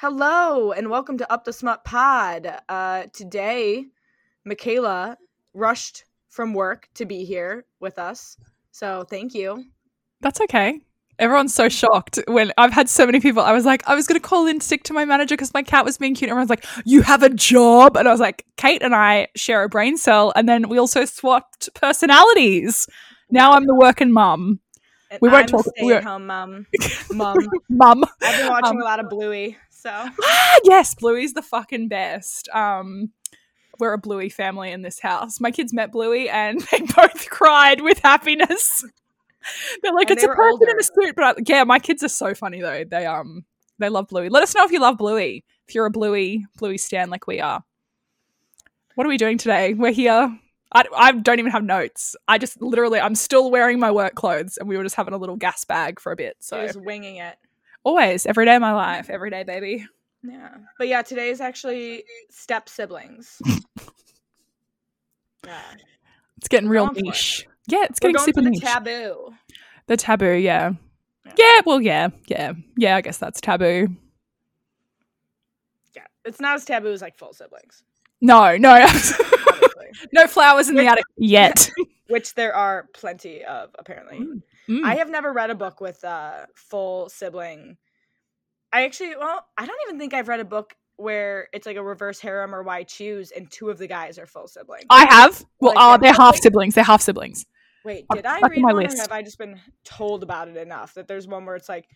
Hello and welcome to Up the Smut Pod. Uh, today, Mikayla rushed from work to be here with us, so thank you. That's okay. Everyone's so shocked when I've had so many people. I was like, I was going to call in sick to my manager because my cat was being cute. Everyone's like, You have a job. And I was like, Kate and I share a brain cell. And then we also swapped personalities. Now I'm the working mum. We won't I'm talk- Stay we at home, mum. Mum. Mum. I've been watching Um, a lot of Bluey, so Ah, yes, Bluey's the fucking best. Um, we're a Bluey family in this house. My kids met Bluey and they both cried with happiness. They're like, And it's they a person in a suit, but I, yeah, my kids are so funny though. They um, they love Bluey. Let us know if you love Bluey. If you're a Bluey Bluey stan like we are. What are we doing today? We're here. I, I don't even have notes. I just literally, I'm still wearing my work clothes, and we were just having a little gas bag for a bit. So just winging it. Always, every day of my life, every day, baby. Yeah, but yeah, today is actually step siblings. yeah, It's getting real it. niche. Yeah, it's we're getting super for the niche. taboo. the taboo, yeah. Yeah. Yeah, well, yeah, yeah, yeah. I guess that's taboo. Yeah, it's not as taboo as like full siblings, No, no, no flowers in the attic yet. which there are plenty of apparently. Mm. I have never read a book with a full sibling. I actually, well, I don't even think I've read a book where it's like a reverse harem or why choose, and two of the guys are full siblings. I have. Well, Like that. they're half siblings. They're half siblings. Wait, did I read my one, list. or have I just been told about it enough that there's one where it's like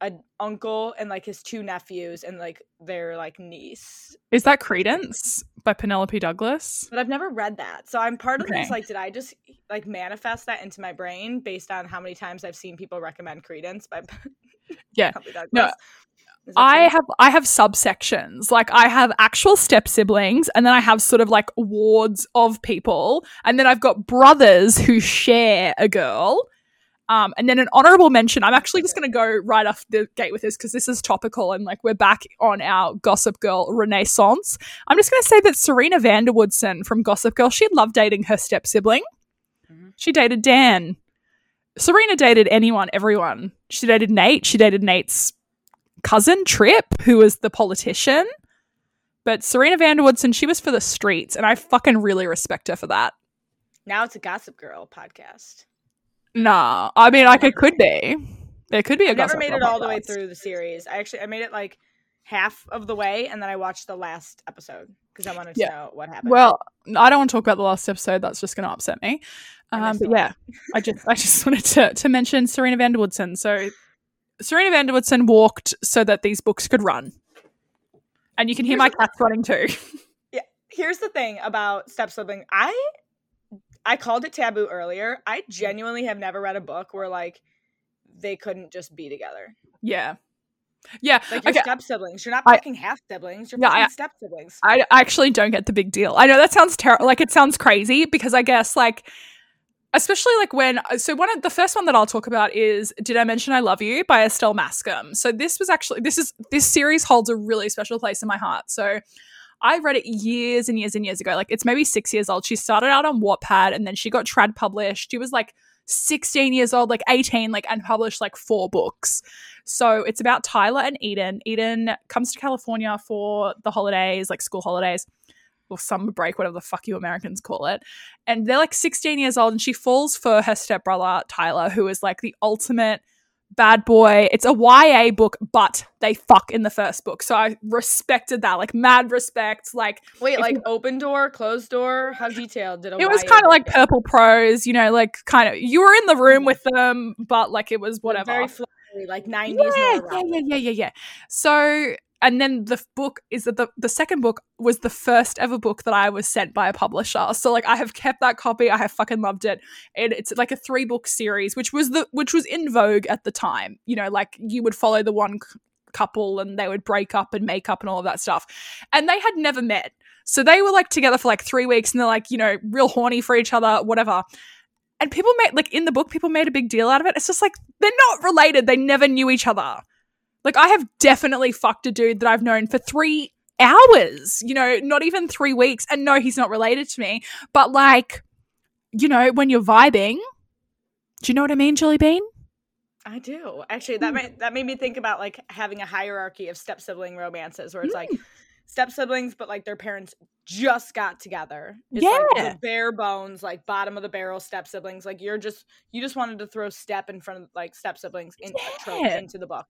an uncle and like his two nephews and like their like niece. Is that Credence by Penelope Douglas? But I've never read that, so I'm part of Okay. this. Like, did I just like manifest that into my brain based on how many times I've seen people recommend Credence by Yeah. Penelope Douglas? No, I have I have subsections. Like I have actual step siblings, and then I have sort of like wards of people, and then I've got brothers who share a girl. Um, and then an honorable mention. I'm actually just going to go right off the gate with this because this is topical and like we're back on our Gossip Girl renaissance. I'm just going to say that Serena van der Woodsen from Gossip Girl, she loved dating her step sibling. Mhm. She dated Dan. Serena dated anyone, everyone. She dated Nate. She dated Nate's cousin Trip, who was the politician. But Serena van der Woodsen, she was for the streets, and I fucking really respect her for that. now it's a Gossip Girl podcast. Nah, I mean, like it could be. It could be a I never made it all the way through the series. I actually I made it like half of the way, and then I watched the last episode because I wanted to Yeah. know what happened. Well, I don't want to talk about the last episode. That's just going to upset me. Um, but yeah, I just I just wanted to to mention Serena van der Woodsen. So Serena van der Woodsen walked so that these books could run, and you can hear Here's my cats running too. Yeah. Here's the thing about step sibling. I I called it taboo earlier. I mm-hmm. genuinely have never read a book where like they couldn't just be together. yeah, yeah. Like you're okay, step siblings. You're not picking half siblings. You're Yeah, step siblings. I I actually don't get the big deal. I know that sounds terrible. Like it sounds crazy because I guess like, especially like when uh, so one of the first one that I'll talk about is "Did I Mention I Love You" by Estelle Maskame. So this was actually this is this series holds a really special place in my heart. So. I read it years and years and years ago. Like it's maybe six years old. She started out on Wattpad and then she got trad published. She was like 16 years old, like 18, like and published like four books. So it's about Tyler and Eden. Eden comes to California for the holidays, like school holidays or summer break, whatever the fuck you Americans call it. And they're like 16 years old and she falls for her stepbrother, Tyler, who is like the ultimate bad boy. It's a YA book, but they fuck in the first book. So I respected that, like mad respect. Like Wait, like you- open door, closed door? How detailed did a it was kind of like purple prose, you know, like kind of you were in the room with them, but like it was whatever. Very flowery, like 90s yeah, yeah, yeah, yeah, yeah, yeah. So, and then the book is that the the second book was the first ever book that I was sent by a publisher. So, like, I have kept that copy. I have fucking loved it. And it's like a three book series, which was the which was in vogue at the time. You know, like you would follow the one c- couple and they would break up and make up and all of that stuff, and they had never met. So they were like together for like three weeks, and they're like, you know, real horny for each other, whatever and people made like in the book people made a big deal out of it it's just like they're not related they never knew each other like i have definitely fucked a dude that i've known for three hours you know not even three weeks and no he's not related to me but like you know when you're vibing do you know what i mean julie bean I do actually. That hmm. made that made me think about like having a hierarchy of step sibling romances, where it's like hmm. step siblings, but like their parents just got together. It's like Yeah. the bare bones, like bottom of the barrel step siblings. Like you're just you just wanted to throw step in front of like step siblings in Yeah. into the book.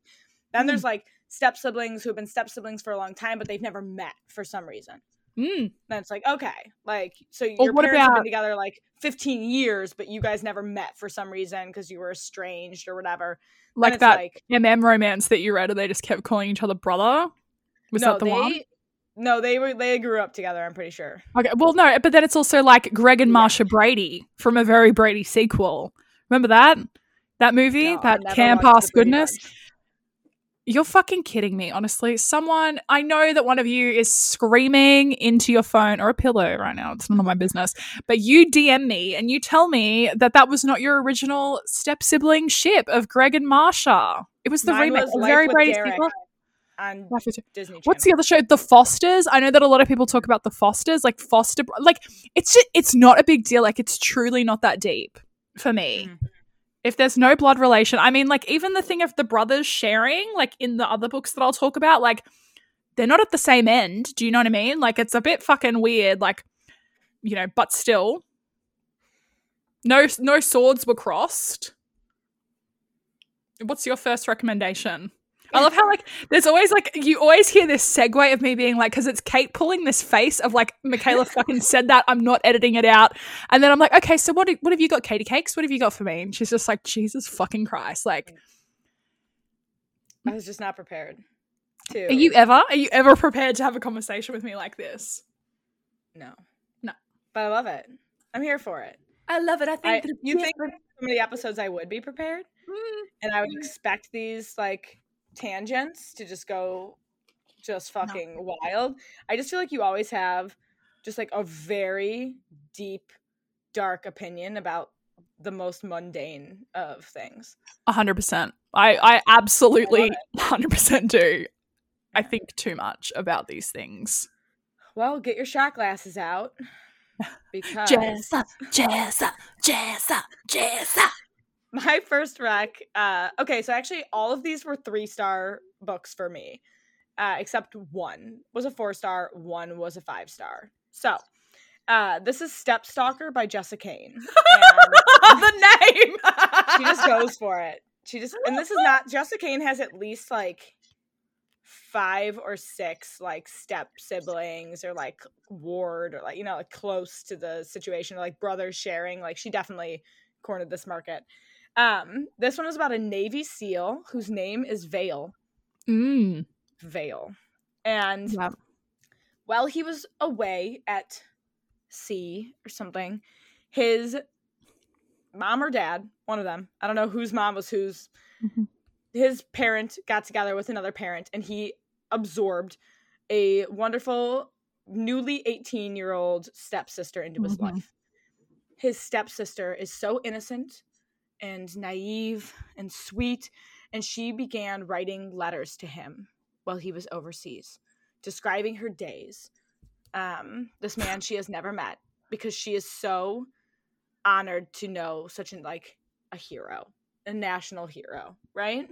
Then Mm. there's like step siblings who have been step siblings for a long time, but they've never met for some reason. Mm. Then it's like, okay, like so your what parents have been together like 15 years, but you guys never met for some reason because you were estranged or whatever. Like that like MM romance that you read, and they just kept calling each other brother. Was no, that the they, one? No, they were they grew up together. I'm pretty sure. Okay, well, no, but then it's also like Greg and Yeah. Marcia Brady from a very Brady sequel. Remember that? That movie? No, that Camp Ass Goodness? Bunch. You're fucking kidding me, honestly. Someone, I know that one of you is screaming into your phone or a pillow right now. It's none of my business. But you DM me and you tell me that that was not your original step sibling ship of Greg and Marcia. It was the Mine remake. was a Life very with Brady Derek sequel. on Life with- Disney. What's the other show? The Fosters. I know that a lot of people talk about the Fosters, like Foster. Like it's just, it's not a big deal. Like it's truly not that deep for me. Mhm. If there's no blood relation, I mean, like even the thing of the brothers sharing, like in the other books that I'll talk about, like they're not at the same end. Do you know what I mean? Like it's a bit fucking weird. Like you know, but still, no, no swords were crossed. What's your first recommendation? I love how like there's always like you always hear this segue of me being like because it's Kate pulling this face of like Mikayla fucking said that I'm not editing it out and then I'm like okay so what do- what have you got Katie Cakes what have you got for me and she's just like Jesus fucking Christ like I was just not prepared. To are you ever are you ever prepared to have a conversation with me like this No. No. But I love it. I'm here for it. I love it I I, you think some of the episodes I would be prepared, Mm. and I would expect these like tangents to just go just fucking wild. I just feel like you always have just like a very deep, dark opinion about the most mundane of things. A hundred percent. I I absolutely hundred percent do. I think too much about these things. Well, get your shot glasses out because Jessa Jessa Jessa Jessa my first rec uh okay so actually all of these were three star books for me uh except one was a four star one was a five star. So uh this is step stalker by jessa kane and the name. She just goes for it. She just and this is not jessa kane has at least like five or six like step siblings or like ward or like you know like close to the situation or like brothers sharing like she definitely cornered this market um this one is about a navy seal whose name is vale mm. vale and Yeah. while he was away at sea or something his mom or dad one of them i don't know whose mom was whose Mhm. his parent got together with another parent and he absorbed a wonderful newly 18 year old stepsister into his Mhm. life his stepsister is so innocent and naive and sweet and she began writing letters to him while he was overseas describing her days um this man she has never met because she is so honored to know such an like a hero a national hero right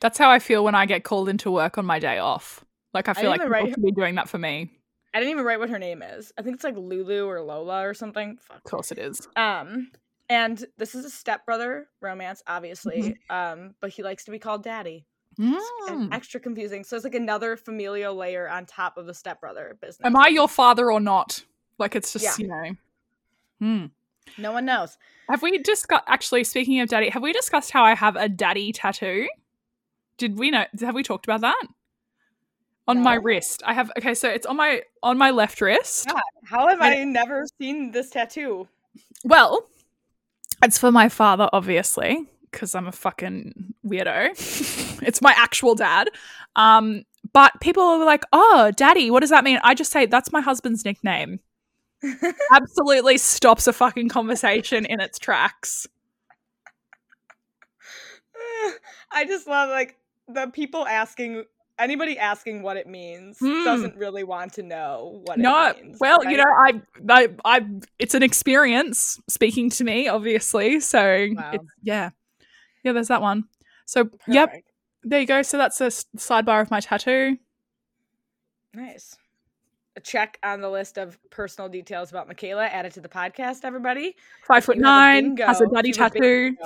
That's how I feel when I get called into work on my day off. Like I feel didn't like people should be doing that for me. i didn't even write what her name is i think it's like lulu or lola or something Fuck. Of course it is. um and this is a stepbrother romance obviously um but he likes to be called daddy Mm. extra confusing so it's like another familial layer on top of the stepbrother business Am I your father or not? Like it's just Yeah. you know. Hmm. no one knows Have we discussed? Actually, speaking of daddy, have we discussed how I have a daddy tattoo? Did we know? Have we talked about that? On my wrist, I have. Okay, so it's on my on my left wrist. God, how have i never seen this tattoo Well, it's for my father, obviously, because I'm a fucking weirdo. it's my actual dad. Um, but people are like, "Oh, daddy, what does that mean?" I just say that's my husband's nickname. Absolutely stops a fucking conversation in its tracks. I just love like the people asking anybody asking what it means Hmm. doesn't really want to know what No, it means. well, you know, I, I, I, it's an experience speaking to me, obviously. So, Wow. it's, yeah, yeah. There's that one. So, yep, there you go. So that's a s- sidebar of my tattoo. Nice. A check on the list of personal details about Mikayla added to the podcast, everybody. Five foot have a nine, has a bingo, daddy if you have a tattoo.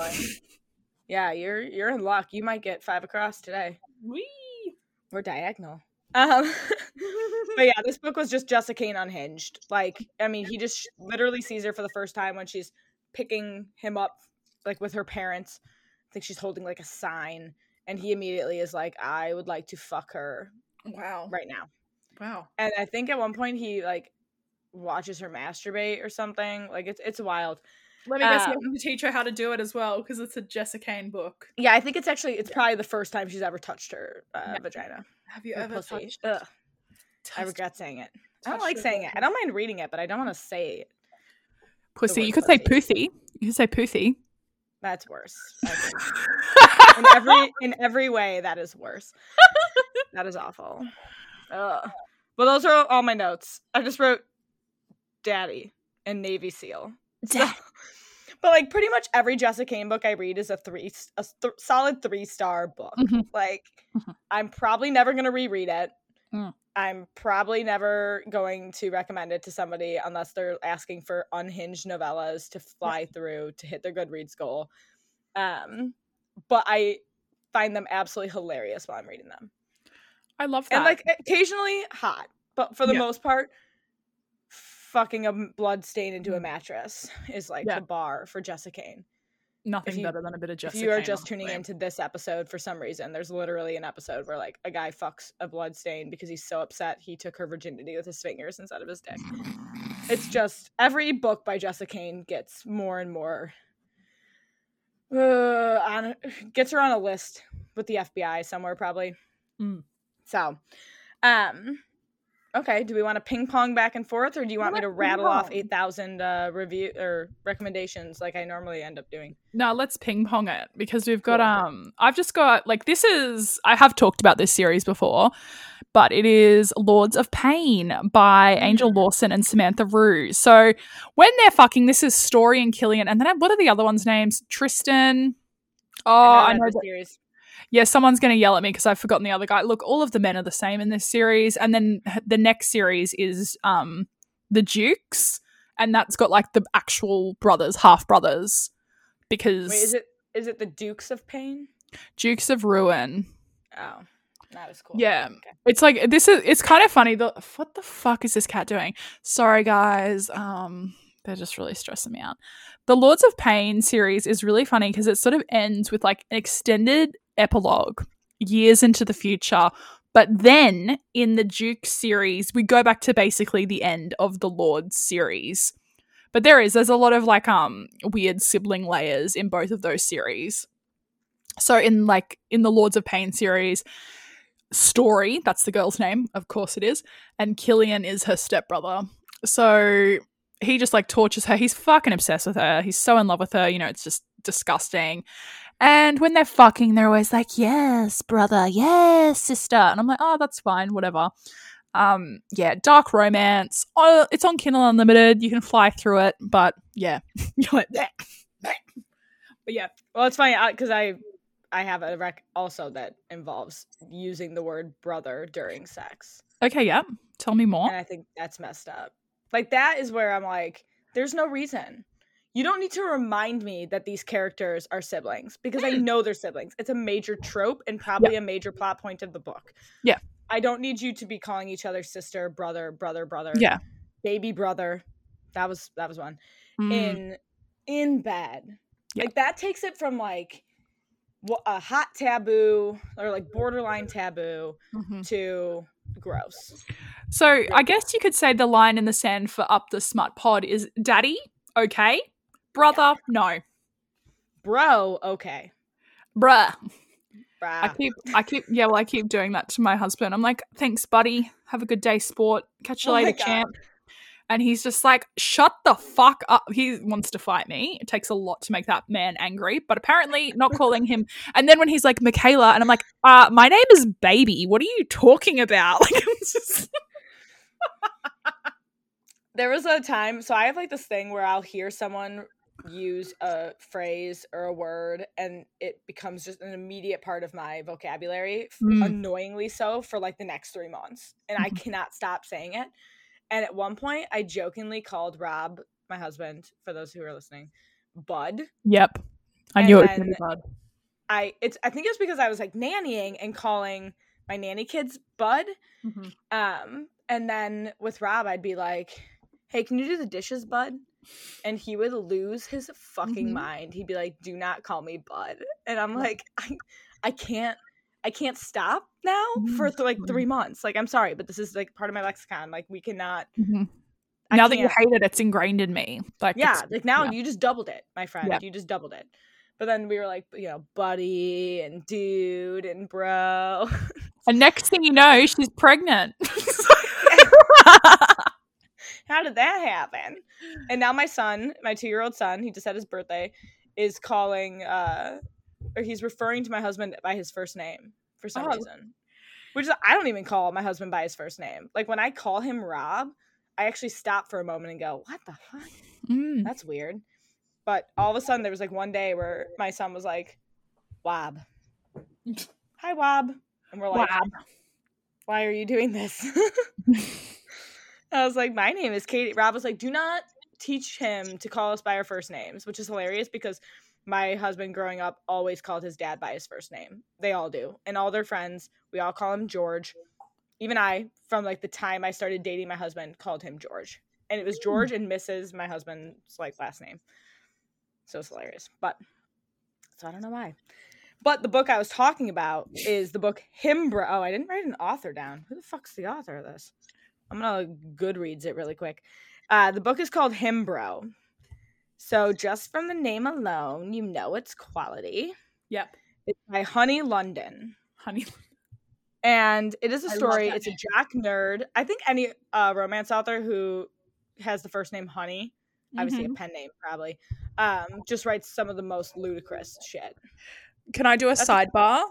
Yeah, you're you're in luck. You might get five across today. Whee! We're diagonal. Um, but yeah, this book was just Jessa Kane unhinged. Like, I mean, he just literally sees her for the first time when she's picking him up, like with her parents. I think she's holding like a sign, and he immediately is like, "I would like to fuck her Wow. right now." Wow. And I think at one point he like watches her masturbate or something. Like it's it's wild. Let me guess, you Um, have to teach her how to do it as well because it's a Jessa Kane book. Yeah, I think it's actually it's probably the first time she's ever touched her uh, Yeah. vagina. Have you or ever pussy. touched? Ugh, I regret saying it. I don't like saying it. I don't mind reading it, but I don't want to say it. pussy? You could say pussy. poothy. You could say poothy. That's worse. In every in every way, that is worse. that is awful. Ugh. Well, those are all my notes. I just wrote "daddy" and Navy SEAL. So- but like pretty much every Jessa Kane book I read is a three a th- solid three star book. Mhm. Like Mhm. I'm probably never gonna reread it. Mm. I'm probably never going to recommend it to somebody unless they're asking for unhinged novellas to fly through to hit their Goodreads goal. Um, but I find them absolutely hilarious while I'm reading them, I love that. and like occasionally hot, but for the Yeah. most part, fucking a blood stain into a Mm. mattress is like Yeah. the bar for Jessa Kane. Nothing you- better than a bit of Jessica. if you are Kane, just tuning into this episode for some reason, there's literally an episode where like a guy fucks a blood stain because he's so upset he took her virginity with his fingers instead of his dick. It's just every book by Jessica Kane gets more and more uh, on gets her on a list with the FBI somewhere probably. Mm. So, um okay, do we want to ping pong back and forth or do you want me to rattle off 8000 uh review or recommendations like I normally end up doing? No, let's ping pong it because we've got Cool. um I've just got like this is I have talked about this series before, but it is Lords of Pain by Angel Mm. Lawson and Samantha Rue. So when they're fucking, this is Story and Killian, and then what are the other ones' names? Tristan. Oh, I know. the that- series. Yeah, someone's going to yell at me because I've forgotten the other guy. Look, all of the men are the same in this series, and then the next series is um the Dukes, and that's got like the actual brothers, half brothers, because Wait, is it is it the Dukes of Pain? Dukes of Ruin. Oh, not as cool. Yeah. Okay. It's like this is it's kind of funny. The what the fuck is this cat doing? Sorry guys. Um they're just really stressing me out. The Lords of Pain series is really funny because it sort of ends with like an extended epilogue years into the future. But then in the Duke series, we go back to basically the end of the Lords series. But there is there's a lot of like um weird sibling layers in both of those series. So in like in the Lords of Pain series, Story, that's the girl's name, of course it is, and Killian is her stepbrother. So he just like tortures her. He's fucking obsessed with her. He's so in love with her. You know, it's just disgusting. And when they're fucking, they're always like, "Yes, brother. Yes, sister." And I'm like, "Oh, that's fine. Whatever." Um, yeah, dark romance. Oh, it's on Kindle Unlimited. You can fly through it, but yeah, you're like, "Bleh, bleh." but yeah, Well, it's funny because I I have a rec also that involves using the word brother during sex, okay, yeah. Tell me more. and I think that's messed up. Like that is where I'm like, there's no reason. You don't need to remind me that these characters are siblings because I Mm. know they're siblings. It's a major trope and probably a major plot point of the book. Yeah. I don't need you to be calling each other sister, brother, brother, brother, Yeah. baby brother. That was that was one. Mm. in in bed. Yeah. Like that takes it from like a hot taboo or like borderline taboo Mhm. to gross. So I guess you could say the line in the sand for up the smut pod is daddy, okay. Brother, no. Bro, okay. Bruh. I keep I keep yeah, well I keep doing that to my husband. I'm like, thanks, buddy. Have a good day, sport. Catch you Oh later, champ. And he's just like, shut the fuck up. He wants to fight me. It takes a lot to make that man angry, but apparently not calling him. And then when he's like, Mikayla, and I'm like, uh, my name is Baby. What are you talking about? Like, it's just, There was a time so I have like this thing where I'll hear someone use a phrase or a word and it becomes just an immediate part of my vocabulary, Mm. annoyingly so, for like the next three months. And I Mhm. cannot stop saying it. And at one point, I jokingly called Rob, my husband, for those who are listening, Bud. Yep. I And knew it was gonna then- be bad. I it's I think it's because I was like nannying and calling my nanny kids Bud. Um, and then with Rob, I'd be like, "Hey, can you do the dishes, Bud?" And he would lose his fucking Mhm. mind. He'd be like, "Do not call me Bud," and I'm like, "I, I can't, I can't stop now for th- like three months. Like, I'm sorry, but this is like part of my lexicon. Like, we cannot. Mhm. I Now that you hate it, it's ingrained in me. Like yeah, like now yeah. you just doubled it, my friend. Yeah. You just doubled it." But then we were like, you know, buddy and dude and bro. And next thing you know, she's pregnant. How did that happen? And now my son, my two year old son, he just had his birthday, is calling uh or he's referring to my husband by his first name for some Oh. reason. Which is I don't even call my husband by his first name. Like when I call him Rob, I actually stop for a moment and go, What the fuck? Mm. That's weird. But all of a sudden there was like one day where my son was like, Wob. Hi Wob. And we're like, Wow. why are you doing this? I was like, my name is Katie. Rob was like, do not teach him to call us by our first names, which is hilarious because my husband growing up always called his dad by his first name. They all do. And all their friends, we all call him George. Even I, from like the time I started dating my husband, called him George. And it was hmm. George and Mrs. my husband's like last name. So it's hilarious. But so I don't know why. But the book I was talking about is the book Himbro. Oh, I didn't write an author down. Who the fuck's the author of this? I'm gonna Goodreads it really quick. Uh, the book is called Himbro. So just from the name alone, you know it's quality. Yep. It's by Honey London. Honey. And it is a story. It's a Jack nerd. I think any uh, romance author who has the first name Honey, obviously Mhm. a pen name probably, um, just writes some of the most ludicrous shit. Can I do a That's a- sidebar?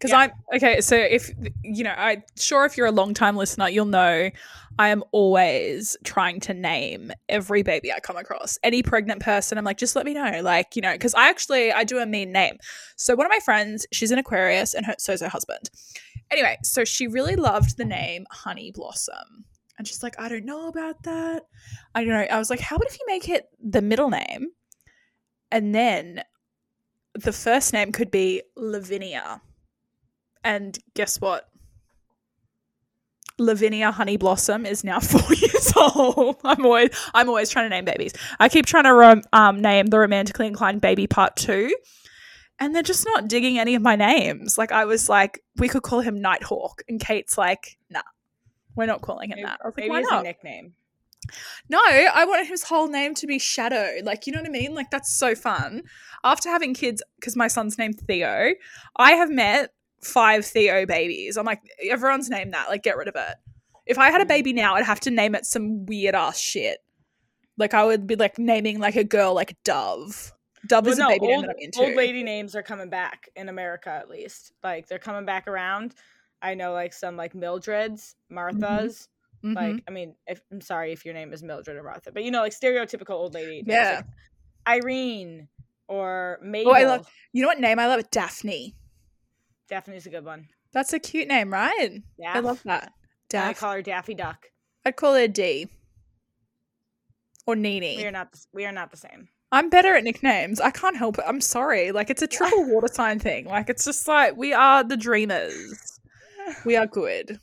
Because Yeah. I'm okay. So if you know, I sure if you're a long time listener, you'll know I am always trying to name every baby I come across. Any pregnant person, I'm like, just let me know. Like you know, because I actually I do a mean name. So one of my friends, she's an Aquarius, and her, so's her husband. Anyway, so she really loved the name Honey Blossom. And she's like, I don't know about that. I don't know. I was like, how about if you make it the middle name? And then the first name could be Lavinia. And guess what? Lavinia Honey Blossom is now four years old. I'm always I'm always trying to name babies. I keep trying to rom- um, name the romantically inclined baby part two, and they're just not digging any of my names. Like I was like, we could call him Nighthawk, and Kate's like, nah, we're not calling him Maybe, that. I was like, maybe why not? a nickname. No, I wanted his whole name to be Shadow. Like, you know what I mean? Like, that's so fun. After having kids, because my son's named Theo, I have met five Theo babies. I'm like, everyone's named that. Like, get rid of it. If I had a baby now, I'd have to name it some weird ass shit. Like, I would be like naming like a girl like Dove. Dove Well, is no, a baby name old, that I'm into. old lady names are coming back in America at least. Like they're coming back around. I know like some like Mildreds, Marthas. Mhm. Like I mean, if I'm sorry if your name is Mildred or Martha, but you know like stereotypical old lady. names, Yeah. like Irene or Mabel. Oh, I love- you know what name I love? Daphne. Daphne's a good one. That's a cute name, right? Yeah, I love that. I Daph. call her Daffy Duck. I'd call her D. Or Nene. We are not. The, we are not the same. I'm better at nicknames. I can't help it. I'm sorry. Like it's a triple water sign thing. Like it's just like we are the dreamers. We are good. this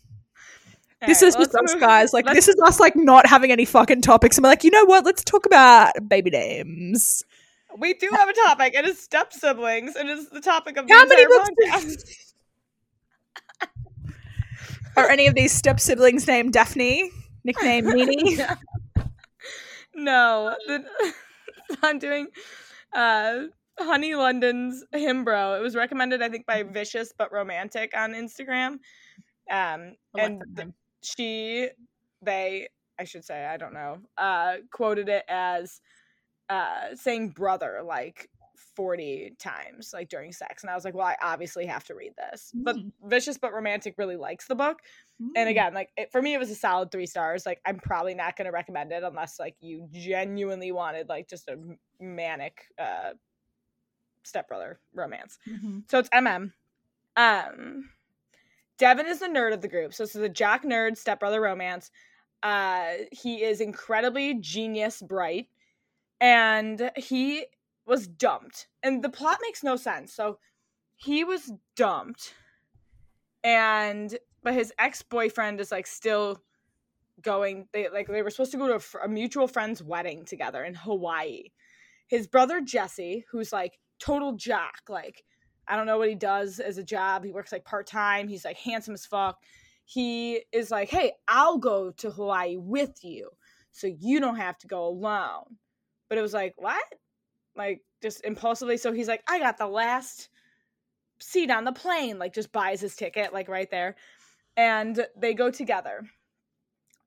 Alright, is just let's move- guys. Like let's- this is us like not having any fucking topics. And we're like, you know what? Let's talk about baby names. We do have a topic. It is step siblings, and it's the topic of the How many books- podcast. Are any of these step siblings named Daphne? Nickname Nene? no, the, I'm doing uh, Honey London's Himbro. It was recommended, I think, by Vicious but Romantic on Instagram. Um, and th- she, they, I should say, I don't know, uh, quoted it as uh, saying brother like 40 times, like during sex. And I was like, well, I obviously have to read this. But Mm. Vicious but Romantic really likes the book. And Mm. again, like it, for me, it was a solid three stars. Like I'm probably not going to recommend it unless like you genuinely wanted like just a manic uh, stepbrother romance. Mhm. So it's MM. Um, Devin is the nerd of the group. So this is a jock nerd stepbrother romance. Uh, he is incredibly genius bright, and he was dumped. And the plot makes no sense. So he was dumped, and but his ex boyfriend is like still going. They like they were supposed to go to a, a mutual friend's wedding together in Hawaii. His brother Jesse, who's like total jock, like I don't know what he does as a job. He works like part time. He's like handsome as fuck. He is like, hey, I'll go to Hawaii with you, so you don't have to go alone. But it was like, what? Like just impulsively. So he's like, I got the last seat on the plane. Like just buys his ticket, like right there, and they go together.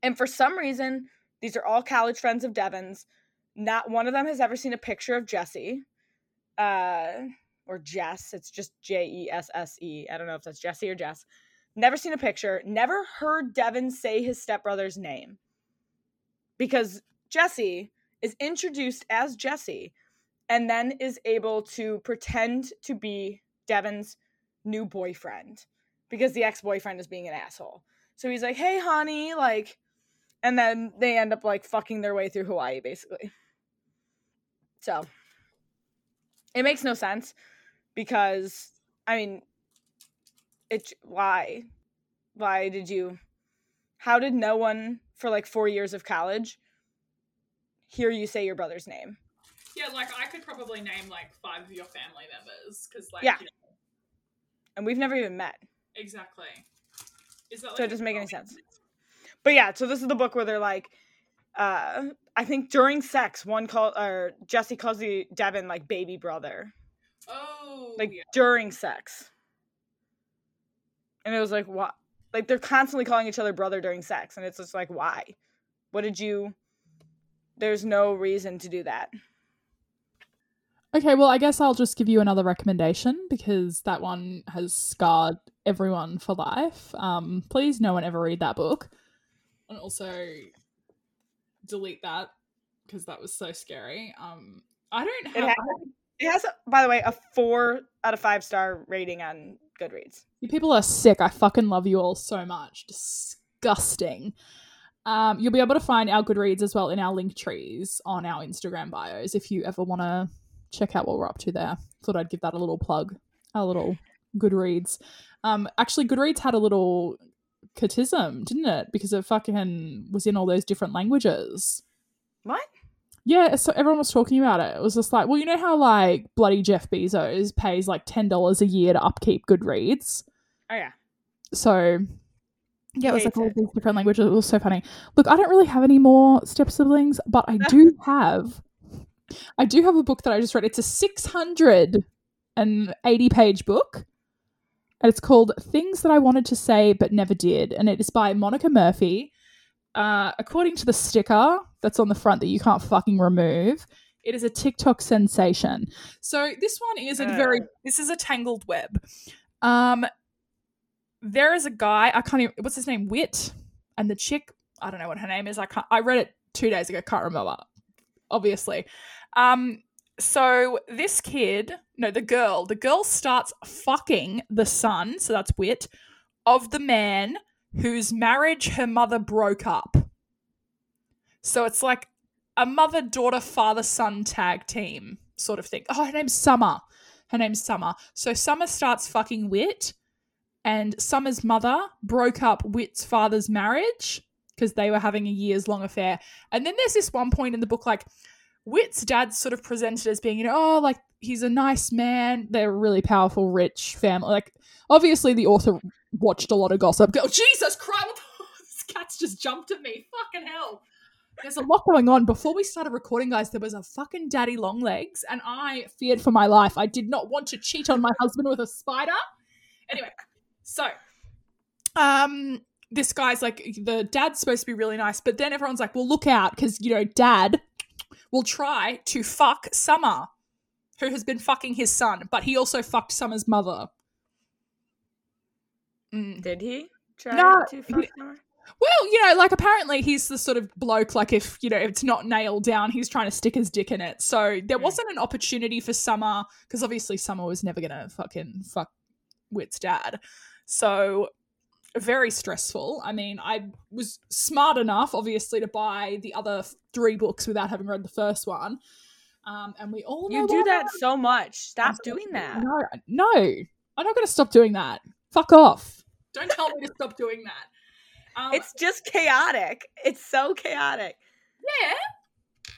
And for some reason, these are all college friends of Devin's. Not one of them has ever seen a picture of Jesse. Uh, or Jess. It's just J E S S E. I don't know if that's Jesse or Jess. Never seen a picture. Never heard Devin say his stepbrother's name. Because Jesse is introduced as Jesse and then is able to pretend to be Devin's new boyfriend because the ex boyfriend is being an asshole. So he's like, hey, honey, like, and then they end up like fucking their way through Hawaii basically. So it makes no sense because I mean, it why why did you how did no one for like 4 years of college hear you say your brother's name? Yeah, like I could probably name like five of your family members because, like, Yeah. you know, And we've never even met. exactly. Is that like So it doesn't make any sense. But yeah, so this is the book where they're like uh I think during sex one call or Jesse calls the Devin like baby brother. Oh, Like yeah. during sex. And it was like what like they're constantly calling each other brother during sex and it's just like why? What did you There's no reason to do that. Okay, well, I guess I'll just give you another recommendation because that one has scarred everyone for life. Um, please, no one ever read that book. and also delete that because that was so scary. Um, I don't It have. has, it has by the way a 4 out of 5 star rating on Goodreads. You people are sick. I fucking love you all so much. Disgusting. Um, you'll be able to find our Goodreads as well in our link trees on our Instagram bios if you ever want to check out what we're up to there. Thought I'd give that a little plug, a little Goodreads. Um, actually, Goodreads had a little criticism, didn't it? Because it fucking was in all those different languages. What? Yeah, so everyone was talking about it. It was just like, well, you know how like bloody Jeff Bezos pays like ten dollars a year to upkeep Goodreads. Oh yeah. So yeah, it was like all these different languages. It was so funny. Look, I don't really have any more step siblings, but I do have I do have a book that I just read. It's a six hundred and eighty page book. And it's called Things That I Wanted to Say But Never Did. And it is by Monica Murphy. Uh, according to the sticker that's on the front that you can't fucking remove, it is a TikTok sensation. So this one is a Uh. very. This is a tangled web. Um, there is a guy. I can't even. What's his name? Whit, and the chick. I don't know what her name is. I can't. I read it two days ago. Can't remember. Obviously. Um. So this kid, no, the girl. The girl starts fucking the son. So that's Whit of the man whose marriage her mother broke up. So it's like a mother, daughter, father, son tag team sort of thing. Oh, her name's Summer. Her name's Summer. So Summer starts fucking Whit, and Summer's mother broke up Whit's father's marriage because they were having a years long affair. And then there's this one point in the book, like Whit's dad sort of presented as being, you know, oh, like he's a nice man. They're a really powerful, rich family. Like, obviously, the author watched a lot of Gossip Girl. Jesus Christ! This cat's just jumped at me. Fucking hell. There's a lot going on. Before we started recording, guys, there was a fucking daddy long legs, and I feared for my life. I did not want to cheat on my husband with a spider. Anyway, so um this guy's like the dad's supposed to be really nice, but then everyone's like, well, look out, because you know, dad will try to fuck Summer, who has been fucking his son, but he also fucked Summer's mother. Mm. Did he? try No, to he- fuck more? Well, you know, like apparently he's the sort of bloke, like if, you know, if it's not nailed down, he's trying to stick his dick in it. So there Mm. wasn't an opportunity for Summer, because obviously Summer was never going to fucking fuck Whit's dad. So very stressful. I mean, I was smart enough, obviously, to buy the other three books without having read the first one. Um, and we all know You do that so much. Stop doing that. No, no, I'm not going to stop doing that. Fuck off. Don't tell me to stop doing that. Um, It's just chaotic. It's so chaotic. yeah,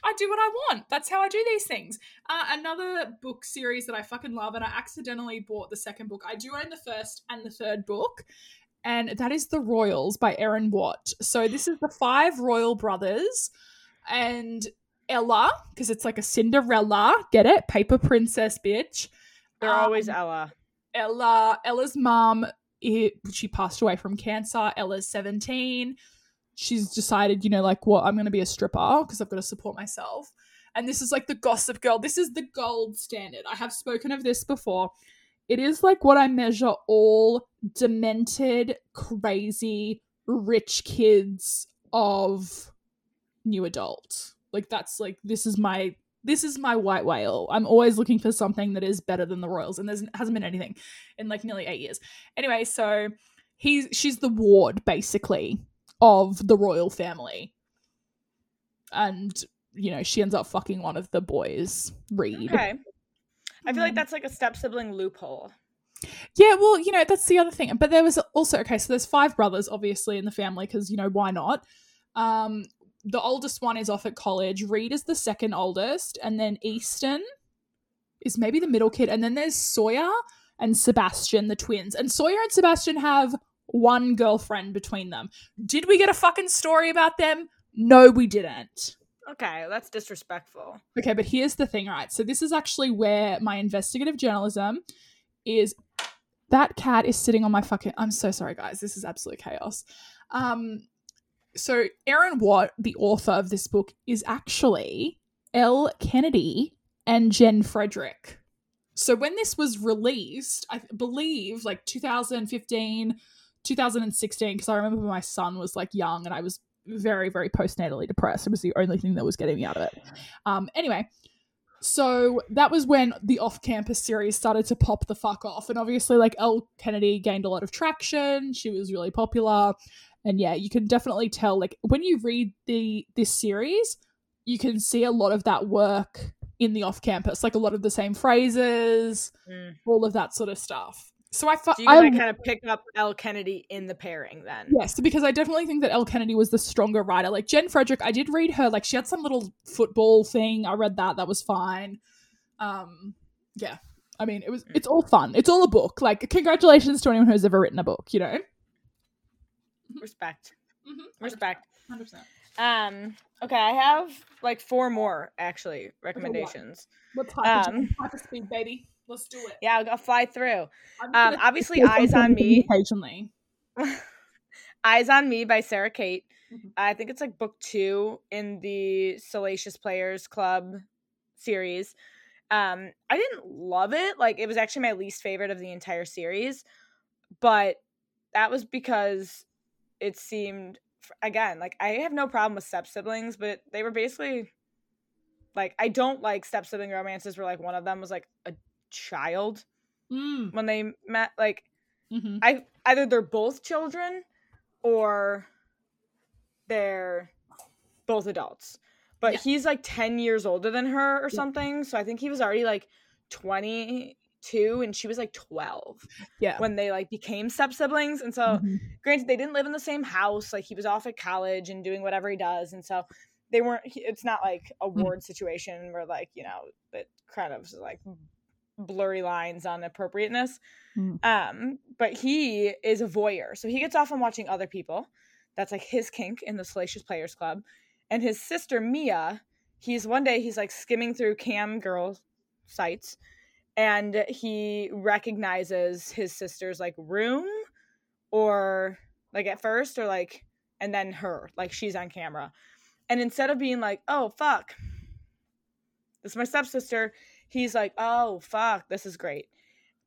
I do what I want. That's how I do these things. Uh, another book series that I fucking love, and I accidentally bought the second book. I do own the first and the third book, and that is The Royals by Erin Watt. So this is the five royal brothers, and Ella, because it's like a Cinderella. Get it? Paper princess, bitch. They're always Um, Ella. Ella, Ella's mom, it, she passed away from cancer. Ella's 17. She's decided, you know, like, what, I'm going to be a stripper because I've got to support myself. And this is like the gossip girl. This is the gold standard. I have spoken of this before. It is like what I measure all demented, crazy, rich kids of new adult. Like that's like this is my this is my white whale. I'm always looking for something that is better than the Royals, and there's hasn't been anything in like nearly eight years. Anyway, so he's she's the ward basically of the royal family, and you know she ends up fucking one of the boys, Reed. Okay. I feel like Mm. that's like a step sibling loophole. Yeah, well, you know, that's the other thing. But there was also okay, so there's five brothers obviously in the family because you know why not? Um, the oldest one is off at college. Reed is the second oldest, and then Easton is maybe the middle kid, and then there's Sawyer and Sebastian, the twins. And Sawyer and Sebastian have one girlfriend between them. Did we get a fucking story about them? No, we didn't. Okay, that's disrespectful. Okay, but here's the thing, right? So this is actually where my investigative journalism is that cat is sitting on my fucking I'm so sorry guys. This is absolute chaos. Um so Erin Watt, the author of this book, is actually Elle Kennedy and Jen Frederick. So when this was released, I believe like 2015, 2016, because I remember my son was like young and I was very, very postnatally depressed. It was the only thing that was getting me out of it. Um, anyway, so that was when the off-campus series started to pop the fuck off, and obviously, like Elle Kennedy gained a lot of traction. She was really popular, and yeah, you can definitely tell. Like when you read the this series, you can see a lot of that work in the off-campus, like a lot of the same phrases, Mm. all of that sort of stuff. So I, fu- So I kind of pick up Elle Kennedy in the pairing then. Yes, because I definitely think that Elle Kennedy was the stronger writer. Like Jen Frederick, I did read her. Like she had some little football thing. I read that. That was fine. Um, yeah. I mean, it was. It's all fun. It's all a book. Like, congratulations to anyone who's ever written a book. You know. Respect. Mm-hmm. Respect. Hundred percent. Um. Okay, I have like four more actually recommendations. What's hyper, Um, hyper speed, baby? Let's do it. Yeah, I'll, I'll fly through. Um. Obviously, Eyes on Me. occasionally. Eyes on Me by Sara Cate. Mhm. I think it's like book two in the Salacious Players Club series. Um, I didn't love it. Like it was actually my least favorite of the entire series, but that was because it seemed again like I have no problem with step siblings, but they were basically like I don't like step sibling romances where like one of them was like a child Mm, when they met. Like mhm. I either they're both children or they're both adults. But Yeah. he's like 10 years older than her or Yeah. something. So I think he was already like 22 and she was like 12 Yeah. when they like became step siblings. And so Mhm. granted they didn't live in the same house. Like he was off at college and doing whatever he does. And so they weren't it's not like a Mm. ward situation where like, you know, it kind of like blurry lines on appropriateness. Mm. Um, but he is a voyeur. So he gets off on watching other people. That's like his kink in the Salacious Players Club. And his sister Mia, he's one day he's like skimming through cam girl sites and he recognizes his sister's like room or like at first or like and then her, like she's on camera. And instead of being like, oh fuck, this is my stepsister, he's like, oh fuck, this is great.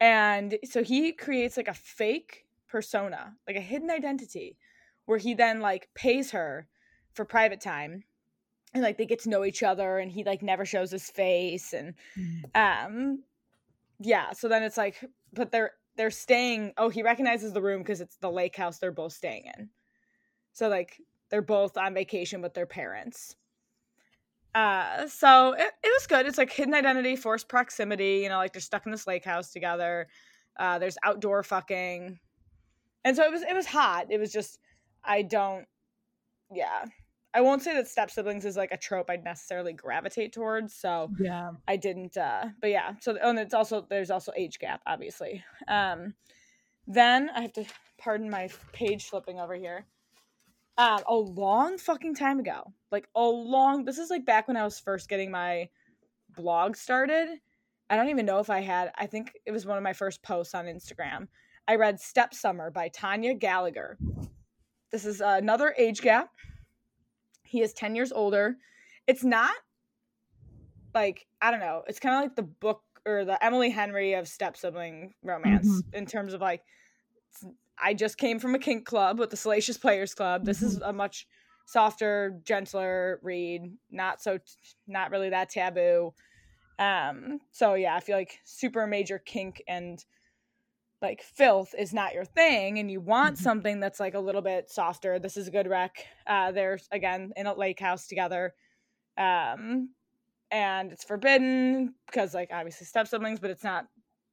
And so he creates like a fake persona, like a hidden identity, where he then like pays her for private time and like they get to know each other and he like never shows his face and um yeah so then it's like but they're they're staying oh he recognizes the room because it's the lake house they're both staying in. So like they're both on vacation with their parents uh so it, it was good it's like hidden identity forced proximity you know like they're stuck in this lake house together uh there's outdoor fucking and so it was it was hot it was just i don't yeah i won't say that step siblings is like a trope i'd necessarily gravitate towards so Yeah. I didn't uh but yeah, so oh, and it's also there's also age gap obviously. Um then I have to pardon my page flipping over here. Um a long fucking time ago. Like a long this is like back when I was first getting my blog started. I don't even know if I had I think it was one of my first posts on Instagram. I read Step Summer by Tanya Gallagher. This is another age gap. He is 10 years older. It's not like I don't know. It's kind of like the book or the Emily Henry of step sibling romance in terms of like I just came from a kink club with the Salacious Players Club. This is a much softer, gentler read, not so not really that taboo. Um so yeah, I feel like super major kink and like filth is not your thing and you want Mhm. something that's like a little bit softer. This is a good rec. Uh they're again in a lake house together. Um and it's forbidden because like obviously step siblings but it's not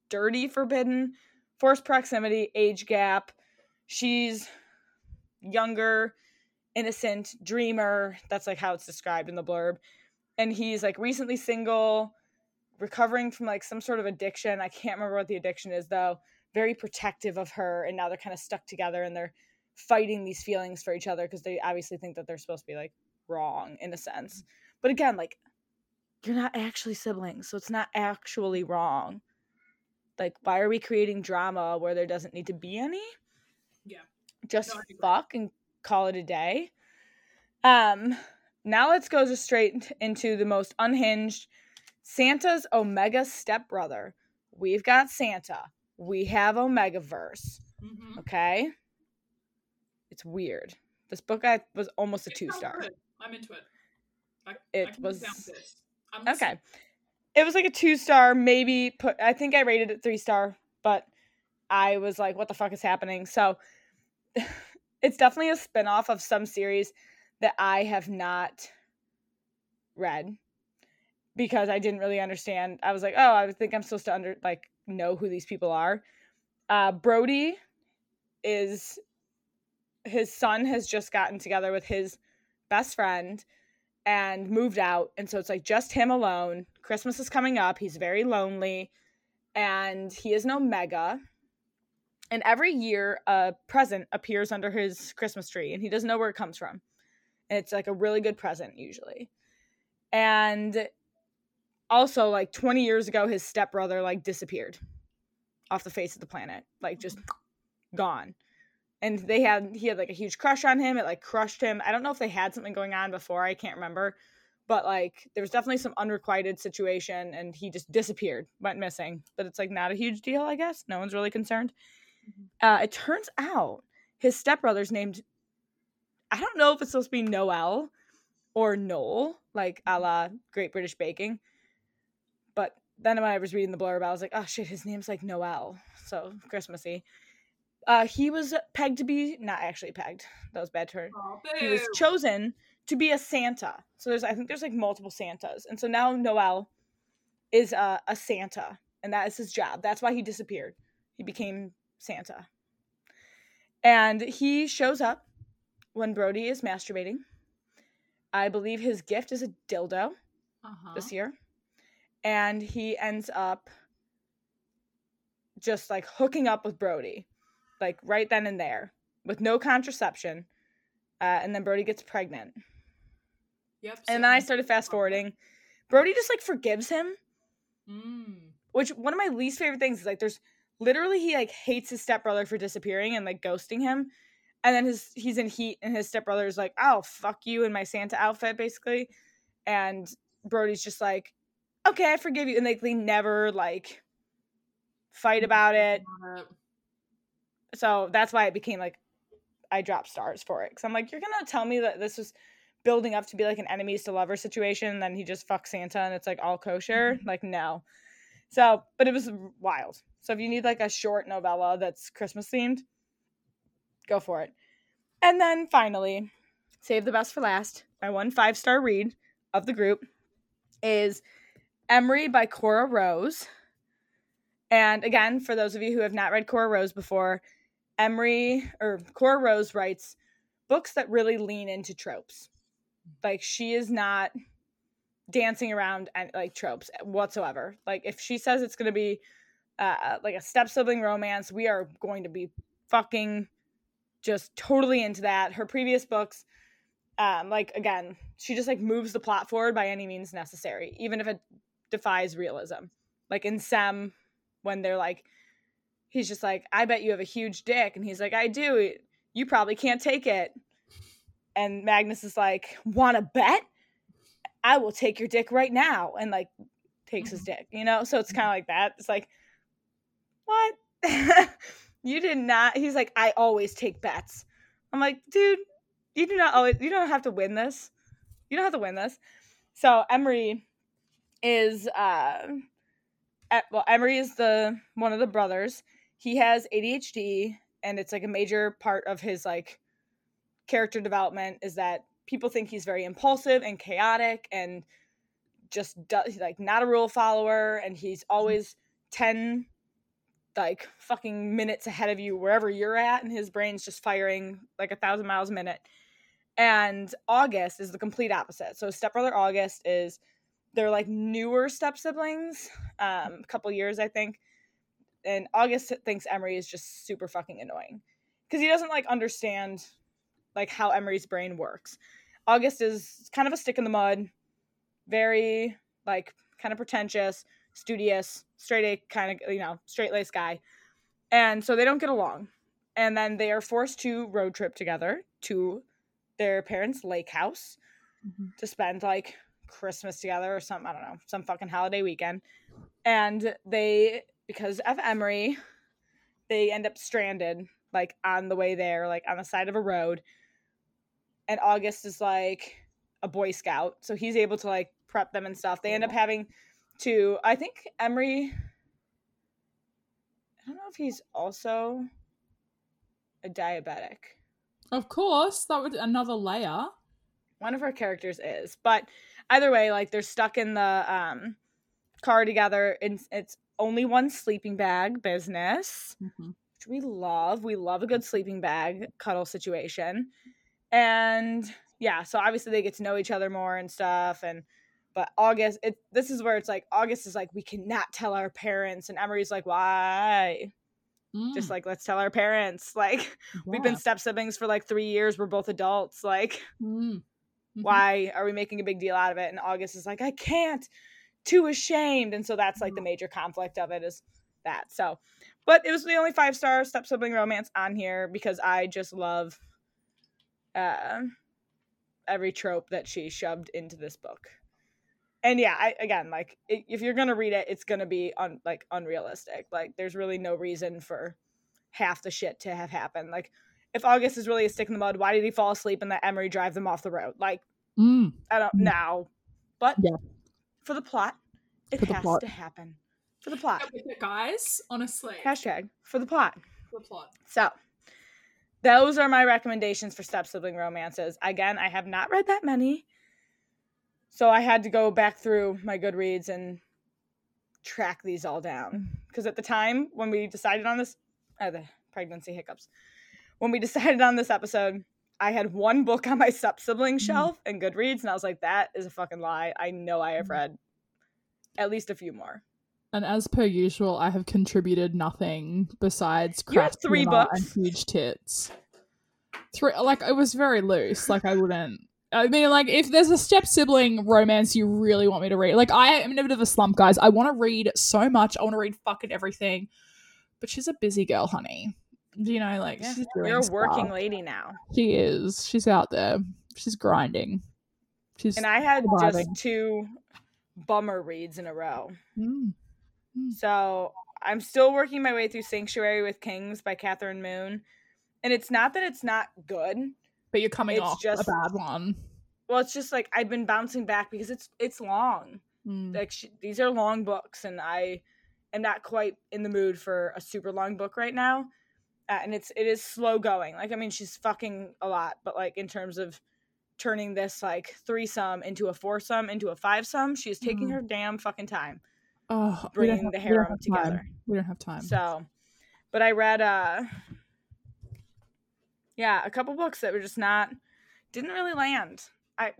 dirty forbidden forced proximity age gap. She's younger innocent dreamer. That's like how it's described in the blurb. And he's like recently single recovering from like some sort of addiction. I can't remember what the addiction is though. Very protective of her and now they're kind of stuck together and they're fighting these feelings for each other because they obviously think that they're supposed to be like wrong in a sense. But again like you're not actually siblings, so it's not actually wrong. Like, why are we creating drama where there doesn't need to be any? Yeah. Just No, fuck and call it a day. Um, now let's go just straight into the most unhinged Santa's Omega stepbrother. We've got Santa. We have Omega verse. Mm-hmm. Okay. It's weird. This book I was almost a two star. I'm into it. I, It I was- get down. I'm Okay. It was like a two star, maybe put I think I rated it three star, but I was like, what the fuck is happening? So it's definitely a spin-off of some series that I have not read because I didn't really understand. I was like, oh, I think I'm supposed to under like know who these people are. Uh Brody is his son has just gotten together with his best friend and moved out. And so it's like just him alone. Christmas is coming up. He's very lonely. And he is no mega. And every year a present appears under his christmas tree and he doesn't know where it comes from. And it's like a really good present usually. And also like 20 years ago his stepbrother like disappeared off the face of the planet like just gone and they had he had like a huge crush on him. It like crushed him. I don't know if they had something going on before. I can't remember. But like there was definitely some unrequited situation and he just disappeared went missing. But it's like not a huge deal i guess. No one's really concerned. Uh it turns out his stepbrother's named i don't know if it's supposed to be noel or noel like a la great british baking. But then when i was reading the blurb i was like oh shit his name's like noel. So christmassy uh, he was pegged to be not actually pegged. That was a bad turn. Oh, He was chosen to be a Santa. So there's I think there's like multiple Santas, and so now Noel is uh, a Santa, and that is his job. That's why he disappeared. He became Santa, and he shows up when Brody is masturbating. I believe his gift is a dildo Uh-huh. this year, and he ends up just like hooking up with Brody, like right then and there, with no contraception. Uh, and then Brody gets pregnant. Yep. And then I started fast forwarding. Brody just like forgives him, Mm. which one of my least favorite things is like there's literally he like hates his stepbrother for disappearing and like ghosting him. And then his he's in heat and his stepbrother is like, "Oh, fuck you in my Santa outfit basically." And Brody's just like, "Okay, I forgive you." And like they never like fight about it. So that's why it became like I dropped stars for it because I'm like, you're gonna tell me that this was building up to be like an enemies to lover situation, and then he just fucks Santa and it's like all kosher. Mm-hmm. Like no. So, but it was wild. So if you need like a short novella that's Christmas themed, go for it. And then finally, save the best for last. My one five star read of the group is Emery by Cora Rose. And again, for those of you who have not read Cora Rose before, Emery or Cora Rose writes books that really lean into tropes. Like she is not dancing around and like tropes whatsoever. Like if she says it's going to be uh like a step sibling romance, we are going to be fucking just totally into that. Her previous books um like again, she just like moves the plot forward by any means necessary, even if it defies realism. Like in Sem when they're like he's just like, I bet you have a huge dick. And he's like, I do. You probably can't take it. And Magnus is like, Want to bet? I will take your dick right now. And like, takes his dick, you know? So it's kind of like that. It's like, What? you did not. He's like, I always take bets. I'm like, dude, you do not always, you don't have to win this. You don't have to win this. So Emery is, uh, well, Emery is the one of the brothers he has ADHD and it's like a major part of his like character development is that people think he's very impulsive and chaotic and just does like not a rule follower and he's always 10 like fucking minutes ahead of you wherever you're at and his brain's just firing like a thousand miles a minute. And august is the complete opposite. So stepbrother august is they're like newer step siblings um a couple years i think and August thinks Emery is just super fucking annoying because he doesn't like understand like how Emery's brain works. August is kind of a stick in the mud, very like kind of pretentious, studious, straight A kind of you know straight laced guy, and so they don't get along. And then they are forced to road trip together to their parents' lake house mm-hmm. to spend like Christmas together or something. I don't know, some fucking holiday weekend. And they because of Emery, they end up stranded like on the way there, like on the side of a road. And August is like a Boy Scout, so he's able to like prep them and stuff. They end up having to, I think Emery. I don't know if he's also a diabetic. Of course, that would another layer. One of our characters is, but either way, like they're stuck in the um car together. And it's only one sleeping bag business, mm-hmm. which we love. We love a good sleeping bag cuddle situation. And yeah, so obviously they get to know each other more and stuff. And but August, it this is where it's like August is like, we cannot tell our parents, and Emery's like, why? Mm. Just like let's tell our parents. Like yeah. we've been step siblings for like three years. We're both adults. Like mm. mm-hmm. why are we making a big deal out of it? And August is like, I can't too ashamed and so that's like the mm-hmm. major conflict of it is that so. But it was the only five star step sibling romance on here because i just love uh every trope that she shoved into this book. And yeah I, again like if you're gonna read it it's gonna be un, like unrealistic. Like there's really no reason for half the shit to have happened. Like if august is really a stick in the mud why did he fall asleep and let emery drive them off the road? Like mm. i don't mm. know but yeah for the plot. It for has plot. to happen. For the plot. guys, honestly. Hashtag for the plot. For the plot. So those are my recommendations for step sibling romances. Again, I have not read that many. So I had to go back through my Goodreads and track these all down. Because at the time when we decided on this, oh, the pregnancy hiccups. When we decided on this episode, I had one book on my step sibling mm-hmm. shelf and Goodreads, and I was like, that is a fucking lie. I know I have mm-hmm. read at least a few more. And as per usual, I have contributed nothing besides you have three books and huge tits. Three, like it was very loose. Like I wouldn't. I mean, like if there's a step sibling romance you really want me to read, like I am in a bit of a slump, guys. I want to read so much. I want to read fucking everything, but she's a busy girl, honey you know, like yeah, you're a working lady now. She is. She's out there. She's grinding. She's and I had surviving. just two bummer reads in a row. Mm. Mm. So I'm still working my way through Sanctuary with Kings by Kathryn Moon. And it's not that it's not good. But you're coming It's off just- a bad one. Well, it's just like I've been bouncing back because it's it's long. Mm. Like sh- these are long books, and I am not quite in the mood for a super long book right now. Uh, and it's it is slow going. Like I mean, she's fucking a lot, but like in terms of turning this like threesome into a foursome into a fivesome, she is taking Mm. her damn fucking time. Oh, Bringing have- the we harem have together. time. We don't have time. So, but I read uh yeah, a couple books that were just not didn't really land. I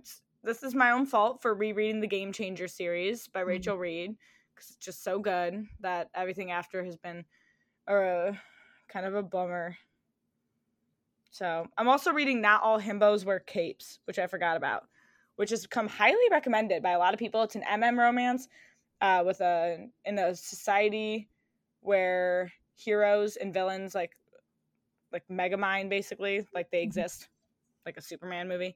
this is my own fault for rereading the Game Changer series by Mhm. Rachel Reid cuz it's just so good that everything after has been uh kind of a bummer. So, I'm also reading Not All Himbos Wear Capes, which I forgot about, which has become highly recommended by a lot of people. It's an MM romance uh, with a in a society where heroes and villains like like Megamind basically like they Mhm. exist like a Superman movie.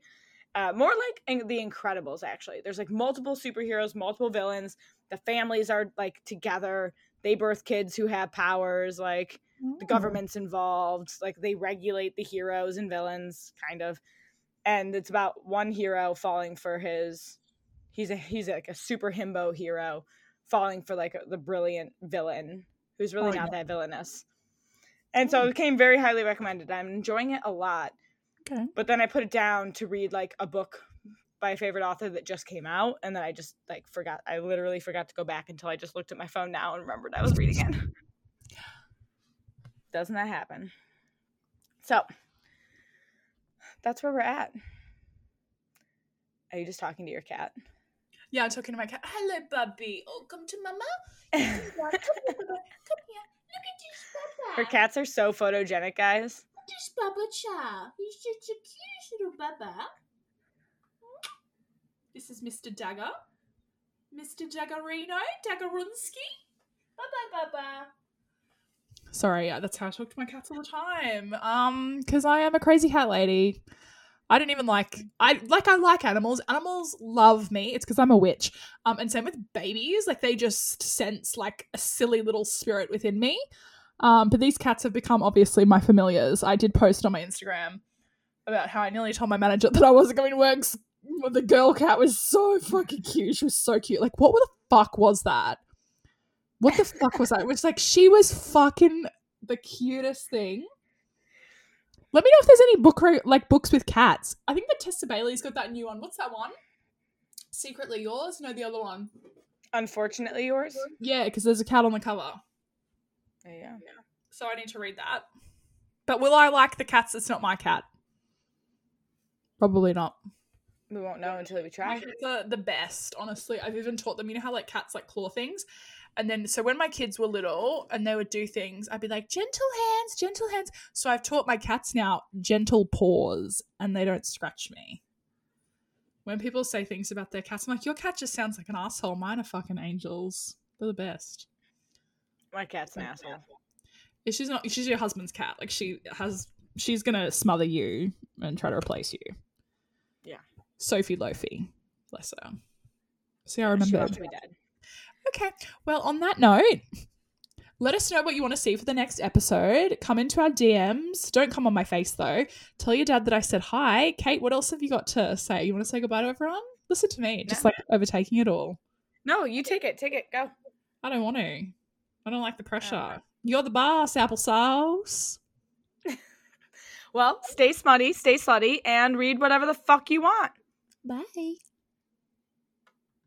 Uh, more like in- the Incredibles actually. There's like multiple superheroes, multiple villains. The families are like together. They birth kids who have powers. Like the Oh. government's involved. Like they regulate the heroes and villains, kind of. And it's about one hero falling for his. He's a he's like a super himbo hero, falling for like the brilliant villain who's really Oh, not yeah. that villainous. And so hmm. it became very highly recommended. I'm enjoying it a lot. Okay. But then I put it down to read like a book by a favorite author that just came out, and then I just like forgot. I literally forgot to go back until I just looked at my phone now and remembered I was reading it. Doesn't that happen? So that's where we're at. Are you just talking to your cat? Yeah, I'm talking to my cat. Hello, Bubby. Oh, come to mama. Come here, Come here. Look at this Bubba. Her cats are so photogenic, guys. Look This Bubba Cha. He's such a cute little Bubba. This is Mr. Dagger. Mr. Daggerino. Daggerunski. Bye-bye, Bubba. Sorry, yeah, that's how I talk to my cats all the time. Um, because I am a crazy cat lady. I don't even like I like I like animals. Animals love me. It's because I'm a witch. Um, and same with babies. Like they just sense like a silly little spirit within me. Um, but these cats have become obviously my familiars. I did post on my Instagram about how I nearly told my manager that I wasn't going to work. The girl cat was so fucking cute. She was so cute. Like, what the fuck was that? What the fuck was that? It was like she was fucking the cutest thing. Let me know if there's any book re- like books with cats. I think that Tessa Bailey's got that new one. What's that one? Secretly yours? No, the other one. Unfortunately, yours. Yeah, because there's a cat on the cover. Oh, yeah. So I need to read that. But will I like the cats? It's not my cat. Probably not. We won't know until we My try. cats are the best, honestly. I've even taught them, you know how like cats like claw things? And then so when my kids were little and they would do things, I'd be like, gentle hands, gentle hands. So I've taught my cats now gentle paws and they don't scratch me. When people say things about their cats, I'm like, your cat just sounds like an asshole. Mine are fucking angels. They're the best. My cat's an asshole. If she's not she's your husband's cat. Like she has she's gonna smother you and try to replace you. Yeah. Sophie Lofi. Bless her. See, I remember. She wants to be dead. Okay. Well, on that note, let us know what you want to see for the next episode. Come into our DMs. Don't come on my face though. Tell your dad that I said hi. Kate, what else have you got to say? You want to say goodbye to everyone? Listen to me, just No. like overtaking it all. No, you take it. Take it. Go. I don't want to. I don't like the oh, pressure. Okay. You're the boss, applesauce. Well, stay smutty, stay slutty, and read whatever the fuck you want. Bye.